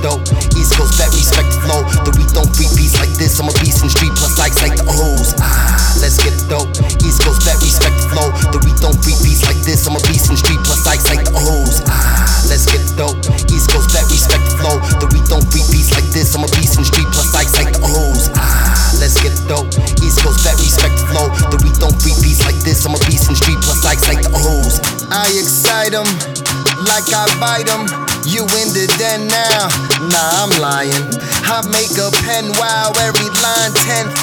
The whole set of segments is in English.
dope. East Coast vet, respect the flow. The we don't freak beats like this. I'm a beast in street, plus likes like the O's. Ah, let's get it dope. East Coast vet, respect the flow. The we don't freak beats like this. I'm a beast in street, plus likes like the O's. Ah, let's get it dope. East Coast vet, respect the flow. The we don't freak beats like this. I'm a beast in street, plus likes like the O's. Ah, let's get it dope. East Coast vet, respect the flow. The we don't freak beats like this. I'm a beast in street, plus likes like the O's. I excite 'em like I bite 'em. You in the den now? Nah, I'm lying. I make a pen wow, every line 10,000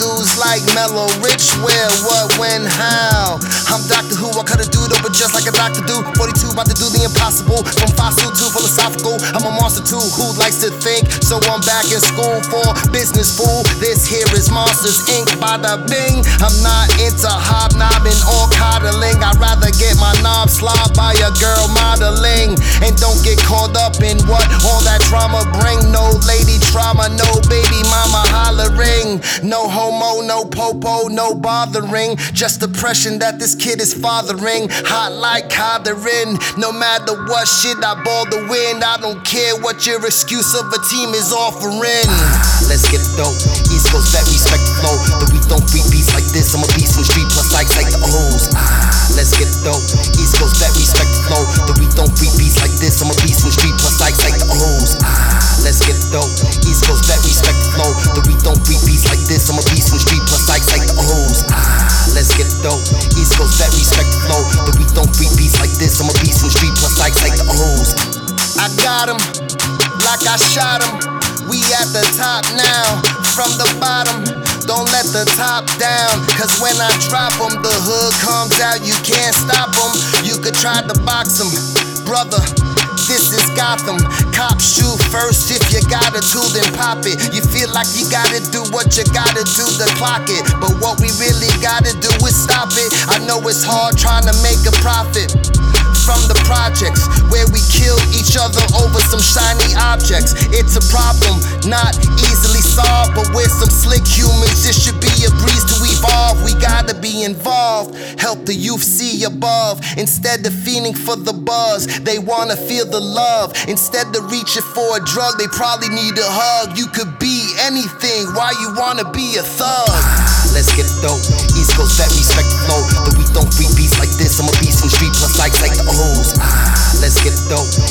dudes like Mellow Rich. Where, what, when, how? I'm Doctor Who, I cut a dude open just like a doctor do. 42, about to do the impossible. From fossil to philosophical, I'm a monster too who likes to think. So I'm back in school for business fool. This here is Monsters Inc. Bada bing. I'm not into hobnobbing or slobbed by a girl modeling. And don't get caught up in what all that drama bring. No lady trauma, no baby mama hollering. No homo, no popo, no bothering. Just depression that this kid is fathering. Hot like coddering. No matter what shit, I ball the wind. I don't care what your excuse of a team is offering. Let's get it dope. East Coast vet, respect flow. The we don't freak beats like this. I'm a beast the street, plus likes like the O's. Dope. East Coast vet, respect the flow. The we don't freak beats like this. I'm a beast in the street, plus likes like the O's. Ah, let's get dope. East Coast vet, respect the flow. The we don't freak beats like this. I'm a beast in the street, plus likes like the O's. I got 'em like I shot 'em. We at the top now, from the bottom. Don't let the top down, cause when I drop 'em, the hood comes out. You can't stop 'em. You could try to box 'em, brother. This is Gotham. Cops shoot first. If you got a tool, then pop it. You feel like you gotta do what you gotta do to clock it. But what we really gotta do is stop it. I know it's hard trying to make a profit from the projects where we kill each other over some shiny objects. It's a problem, not easily solved, but with some slick humans, it should be a breeze to evolve. We gotta be involved, help the youth see above. Instead of fiending for the buzz, they wanna feel the love. Instead of reaching for a drug, they probably need a hug. You could be anything, why you wanna be a thug? Let's get dope. East Coast vet, respect flow. The we don't dope.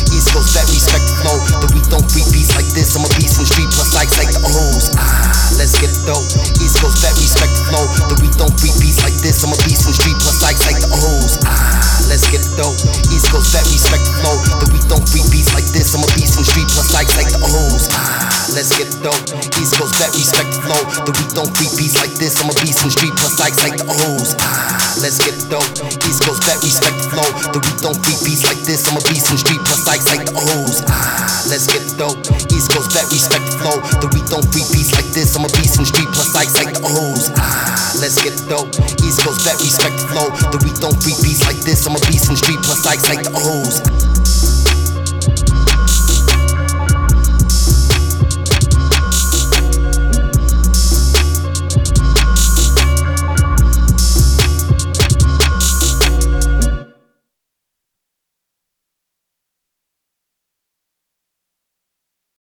Dope. East Coast vet, respect the flow. The we don't freak beats like this. I'm a beast in the street, plus likes like the O's. Ah, let's get dope. East Coast vet, respect the flow. The we don't freak beats like this. I'm a beast in the street, plus likes like the O's. Ah, let's get dope. East Coast vet, respect the flow. The we don't freak beats like this. I'm a beast in the street, plus likes like the O's. Ah, let's get dope. East Coast vet, respect the flow. The we don't freak beats like this. I'm a beast in the street, plus likes like the O's.